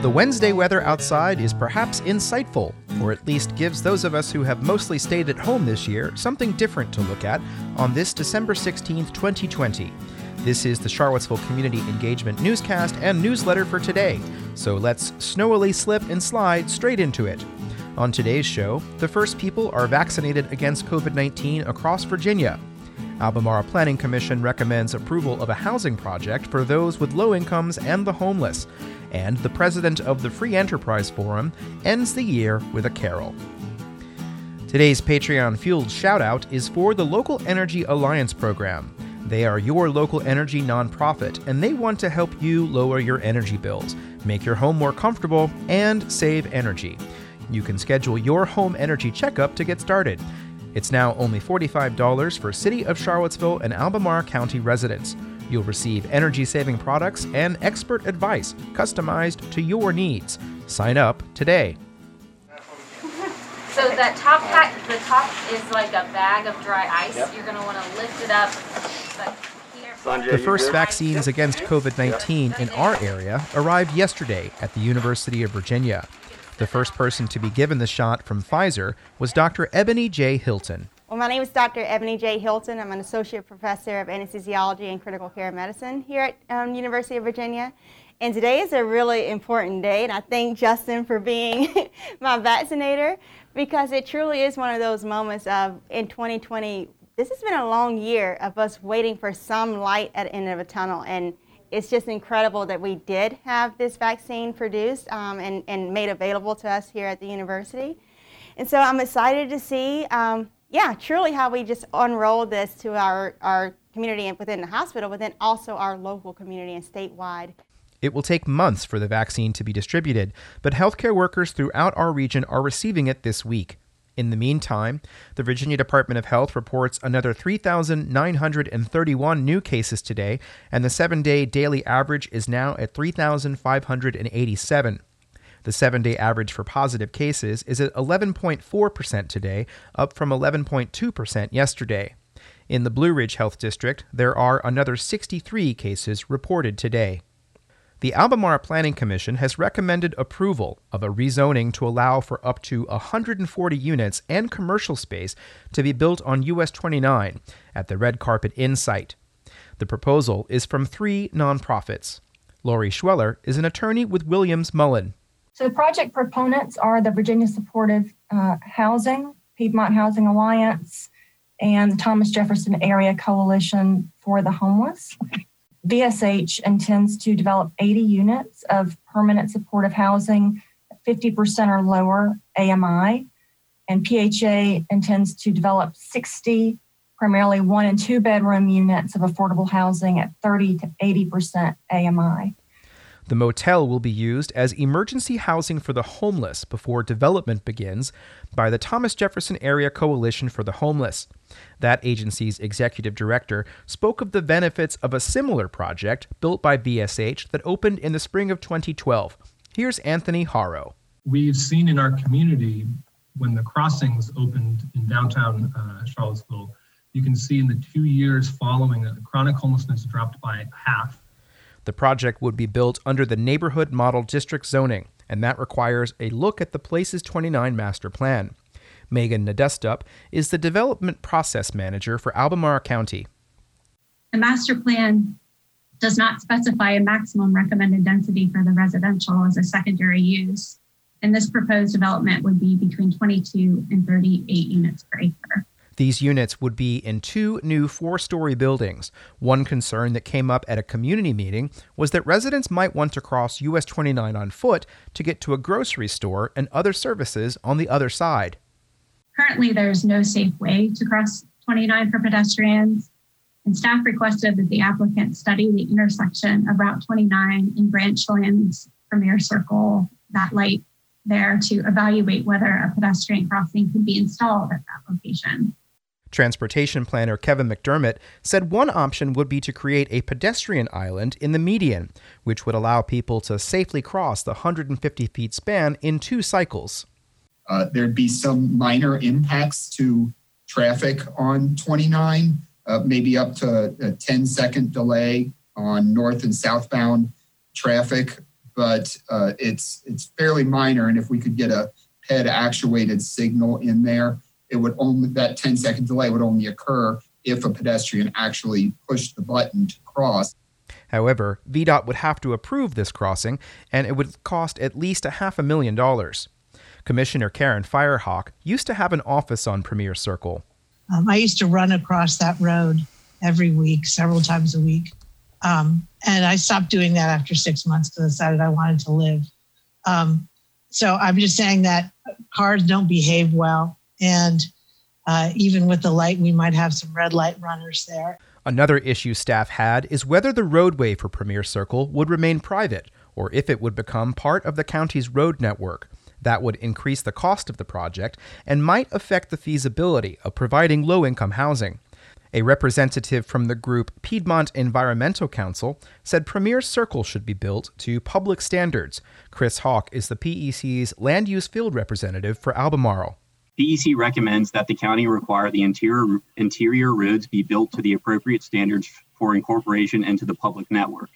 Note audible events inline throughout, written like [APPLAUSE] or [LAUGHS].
The Wednesday weather outside is perhaps insightful, or at least gives those of us who have mostly stayed at home this year something different to look at on this December 16th, 2020. This is the Charlottesville Community Engagement newscast and newsletter for today, so let's snowily slip and slide straight into it. On today's show, the first people are vaccinated against COVID 19 across Virginia. Albemarle Planning Commission recommends approval of a housing project for those with low incomes and the homeless. And the president of the Free Enterprise Forum ends the year with a carol. Today's Patreon fueled shout out is for the Local Energy Alliance program. They are your local energy nonprofit, and they want to help you lower your energy bills, make your home more comfortable, and save energy. You can schedule your home energy checkup to get started. It's now only $45 for City of Charlottesville and Albemarle County residents. You'll receive energy saving products and expert advice customized to your needs. Sign up today. So that top pack, the top is like a bag of dry ice. You're gonna wanna lift it up, but here. The first vaccines against COVID 19 in our area arrived yesterday at the University of Virginia. The first person to be given the shot from Pfizer was Dr. Ebony J. Hilton. Well, my name is Dr. Ebony J. Hilton. I'm an associate professor of anesthesiology and critical care medicine here at um, University of Virginia. And today is a really important day, and I thank Justin for being [LAUGHS] my vaccinator because it truly is one of those moments of in 2020. This has been a long year of us waiting for some light at the end of a tunnel, and it's just incredible that we did have this vaccine produced um, and, and made available to us here at the university. And so I'm excited to see, um, yeah, truly how we just unroll this to our, our community and within the hospital, but then also our local community and statewide. It will take months for the vaccine to be distributed, but healthcare workers throughout our region are receiving it this week. In the meantime, the Virginia Department of Health reports another 3,931 new cases today, and the seven day daily average is now at 3,587. The seven day average for positive cases is at 11.4% today, up from 11.2% yesterday. In the Blue Ridge Health District, there are another 63 cases reported today. The Albemarle Planning Commission has recommended approval of a rezoning to allow for up to 140 units and commercial space to be built on US 29 at the Red Carpet Inn site. The proposal is from three nonprofits. Lori Schweller is an attorney with Williams Mullen. So the project proponents are the Virginia Supportive uh, Housing, Piedmont Housing Alliance, and the Thomas Jefferson Area Coalition for the Homeless. VSH intends to develop 80 units of permanent supportive housing, 50% or lower AMI, and PHA intends to develop 60 primarily one and two bedroom units of affordable housing at 30 to 80% AMI. The motel will be used as emergency housing for the homeless before development begins by the Thomas Jefferson Area Coalition for the Homeless. That agency's executive director spoke of the benefits of a similar project built by VSH that opened in the spring of 2012. Here's Anthony Haro. We've seen in our community when the crossings opened in downtown uh, Charlottesville, you can see in the two years following, chronic homelessness dropped by half the project would be built under the Neighborhood Model District zoning, and that requires a look at the Places 29 master plan. Megan Nedostup is the development process manager for Albemarle County. The master plan does not specify a maximum recommended density for the residential as a secondary use. And this proposed development would be between 22 and 38 units per acre. These units would be in two new four story buildings. One concern that came up at a community meeting was that residents might want to cross US 29 on foot to get to a grocery store and other services on the other side. Currently, there's no safe way to cross 29 for pedestrians, and staff requested that the applicant study the intersection of Route 29 and Branchlands Premier Circle, that light there, to evaluate whether a pedestrian crossing could be installed at that location. Transportation planner Kevin McDermott said one option would be to create a pedestrian island in the median, which would allow people to safely cross the 150 feet span in two cycles. Uh, there'd be some minor impacts to traffic on 29, uh, maybe up to a 10 second delay on north and southbound traffic. but uh, it's it's fairly minor. And if we could get a PED actuated signal in there, it would only that 10 second delay would only occur if a pedestrian actually pushed the button to cross. However, VDOT would have to approve this crossing, and it would cost at least a half a million dollars. Commissioner Karen Firehock used to have an office on Premier Circle. Um, I used to run across that road every week, several times a week. Um, and I stopped doing that after six months because I decided I wanted to live. Um, so I'm just saying that cars don't behave well. And uh, even with the light, we might have some red light runners there. Another issue staff had is whether the roadway for Premier Circle would remain private or if it would become part of the county's road network. That would increase the cost of the project and might affect the feasibility of providing low income housing. A representative from the group Piedmont Environmental Council said Premier Circle should be built to public standards. Chris Hawk is the PEC's land use field representative for Albemarle. PEC recommends that the county require the interior interior roads be built to the appropriate standards for incorporation into the public network.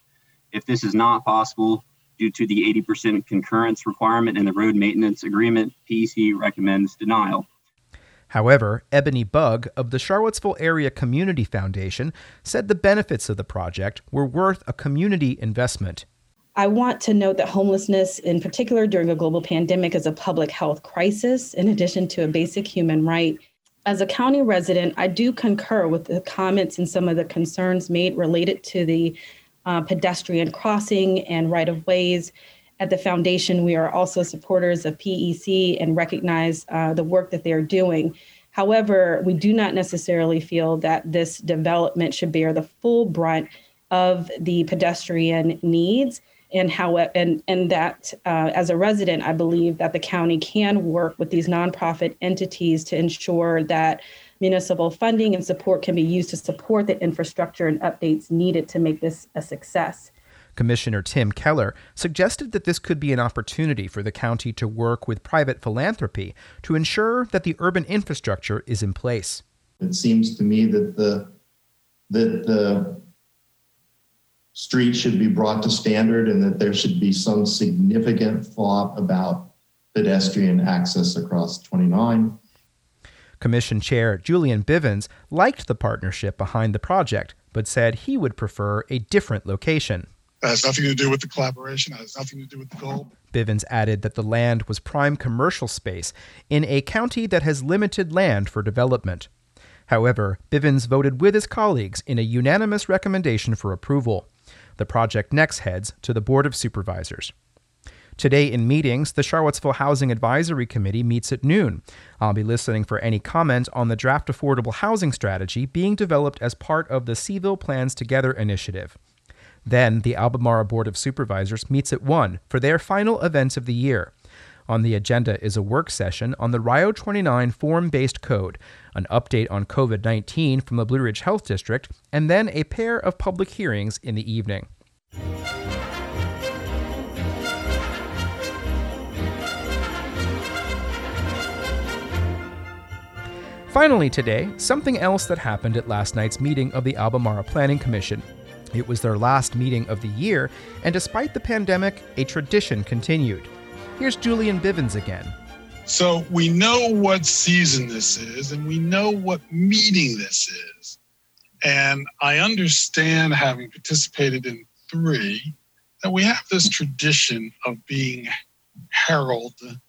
If this is not possible, due to the 80% concurrence requirement in the road maintenance agreement, PEC recommends denial. However, Ebony Bug of the Charlottesville Area Community Foundation said the benefits of the project were worth a community investment. I want to note that homelessness, in particular during a global pandemic, is a public health crisis in addition to a basic human right. As a county resident, I do concur with the comments and some of the concerns made related to the uh, pedestrian crossing and right of ways. At the foundation, we are also supporters of PEC and recognize uh, the work that they are doing. However, we do not necessarily feel that this development should bear the full brunt of the pedestrian needs and how and and that uh, as a resident i believe that the county can work with these nonprofit entities to ensure that municipal funding and support can be used to support the infrastructure and updates needed to make this a success. Commissioner Tim Keller suggested that this could be an opportunity for the county to work with private philanthropy to ensure that the urban infrastructure is in place. It seems to me that the that the street should be brought to standard and that there should be some significant thought about pedestrian access across 29 Commission Chair Julian Bivins liked the partnership behind the project, but said he would prefer a different location. It has nothing to do with the collaboration, it has nothing to do with the goal. Bivins added that the land was prime commercial space in a county that has limited land for development. However, Bivins voted with his colleagues in a unanimous recommendation for approval. The project next heads to the Board of Supervisors. Today in meetings, the Charlottesville Housing Advisory Committee meets at noon. I'll be listening for any comment on the draft affordable housing strategy being developed as part of the Cville Plans Together initiative. Then the Albemarle Board of Supervisors meets at 1 for their final events of the year. On the agenda is a work session on the RIO 29 form based code, an update on COVID 19 from the Blue Ridge Health District, and then a pair of public hearings in the evening. Finally, today, something else that happened at last night's meeting of the Albemarle Planning Commission. It was their last meeting of the year, and despite the pandemic, a tradition continued. Here's Julian Bivins again. So we know what season this is, and we know what meeting this is. And I understand, having participated in three, that we have this tradition of being heralded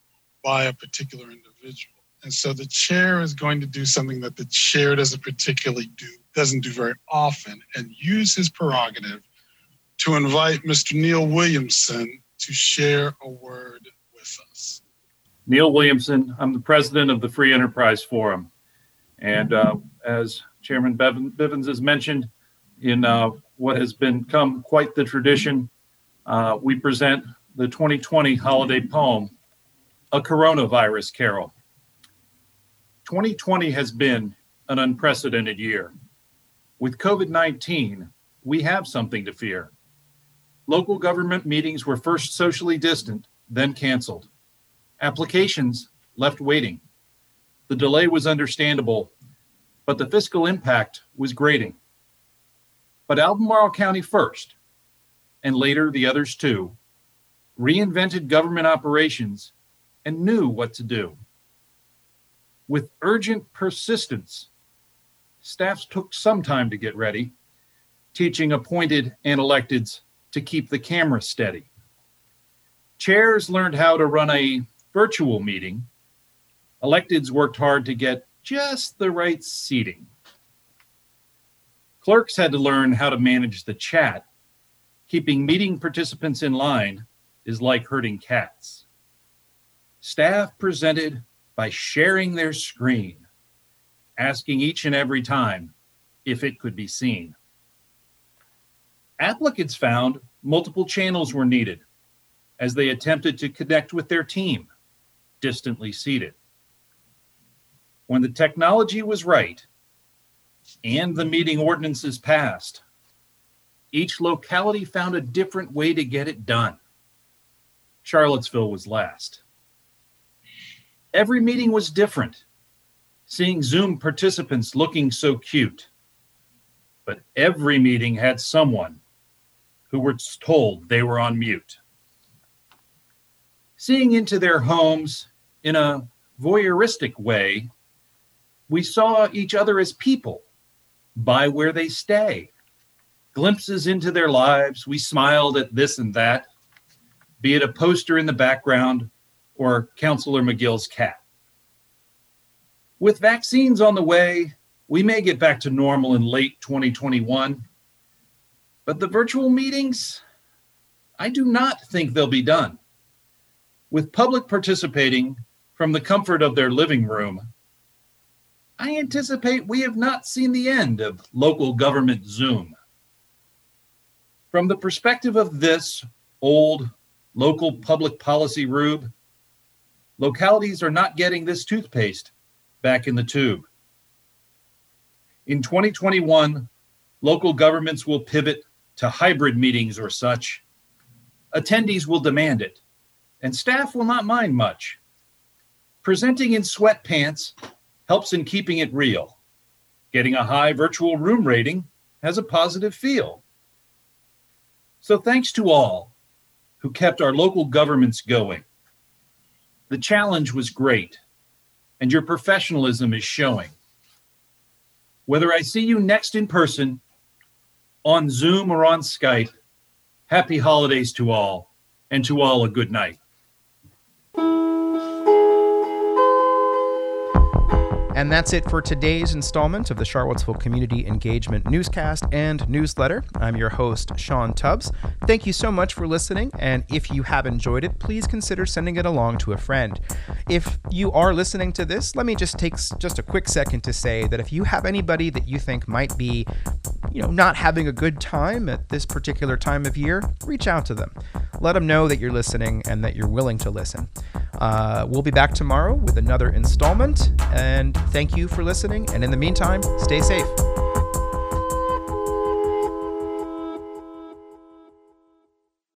by a particular individual. And so the chair is going to do something that the chair doesn't particularly do, doesn't do very often, and use his prerogative to invite Mr. Neil Williamson to share a word with us. Neil Williamson, I'm the president of the Free Enterprise Forum. And uh, as Chairman Bivins has mentioned, in uh, what has become quite the tradition, uh, we present the 2020 holiday poem, A Coronavirus Carol. 2020 has been an unprecedented year. With COVID 19, we have something to fear. Local government meetings were first socially distant, then canceled. Applications left waiting. The delay was understandable, but the fiscal impact was grating. But Albemarle County first, and later the others too, reinvented government operations, and knew what to do. With urgent persistence, staffs took some time to get ready, teaching appointed and electeds to keep the camera steady. Chairs learned how to run a virtual meeting. Electeds worked hard to get just the right seating. Clerks had to learn how to manage the chat. Keeping meeting participants in line is like herding cats. Staff presented by sharing their screen, asking each and every time if it could be seen. Applicants found multiple channels were needed as they attempted to connect with their team, distantly seated. When the technology was right and the meeting ordinances passed, each locality found a different way to get it done. Charlottesville was last. Every meeting was different, seeing Zoom participants looking so cute. But every meeting had someone who were told they were on mute. Seeing into their homes in a voyeuristic way, we saw each other as people by where they stay. Glimpses into their lives, we smiled at this and that, be it a poster in the background or Counselor McGill's cat. With vaccines on the way, we may get back to normal in late 2021, but the virtual meetings, I do not think they'll be done. With public participating from the comfort of their living room, I anticipate we have not seen the end of local government Zoom. From the perspective of this old local public policy rube, localities are not getting this toothpaste back in the tube. In 2021, local governments will pivot to hybrid meetings or such. Attendees will demand it, and staff will not mind much. Presenting in sweatpants helps in keeping it real. Getting a high virtual room rating has a positive feel. So, thanks to all who kept our local governments going. The challenge was great, and your professionalism is showing. Whether I see you next in person, on Zoom, or on Skype, happy holidays to all, and to all a good night. And that's it for today's installment of the Charlottesville Community Engagement Newscast and Newsletter. I'm your host, Sean Tubbs. Thank you so much for listening, and if you have enjoyed it, please consider sending it along to a friend. If you are listening to this, let me just take just a quick second to say that if you have anybody that you think might be, you know, not having a good time at this particular time of year, reach out to them. Let them know that you're listening and that you're willing to listen. Uh, we'll be back tomorrow with another installment, and thank you for listening. And in the meantime, stay safe.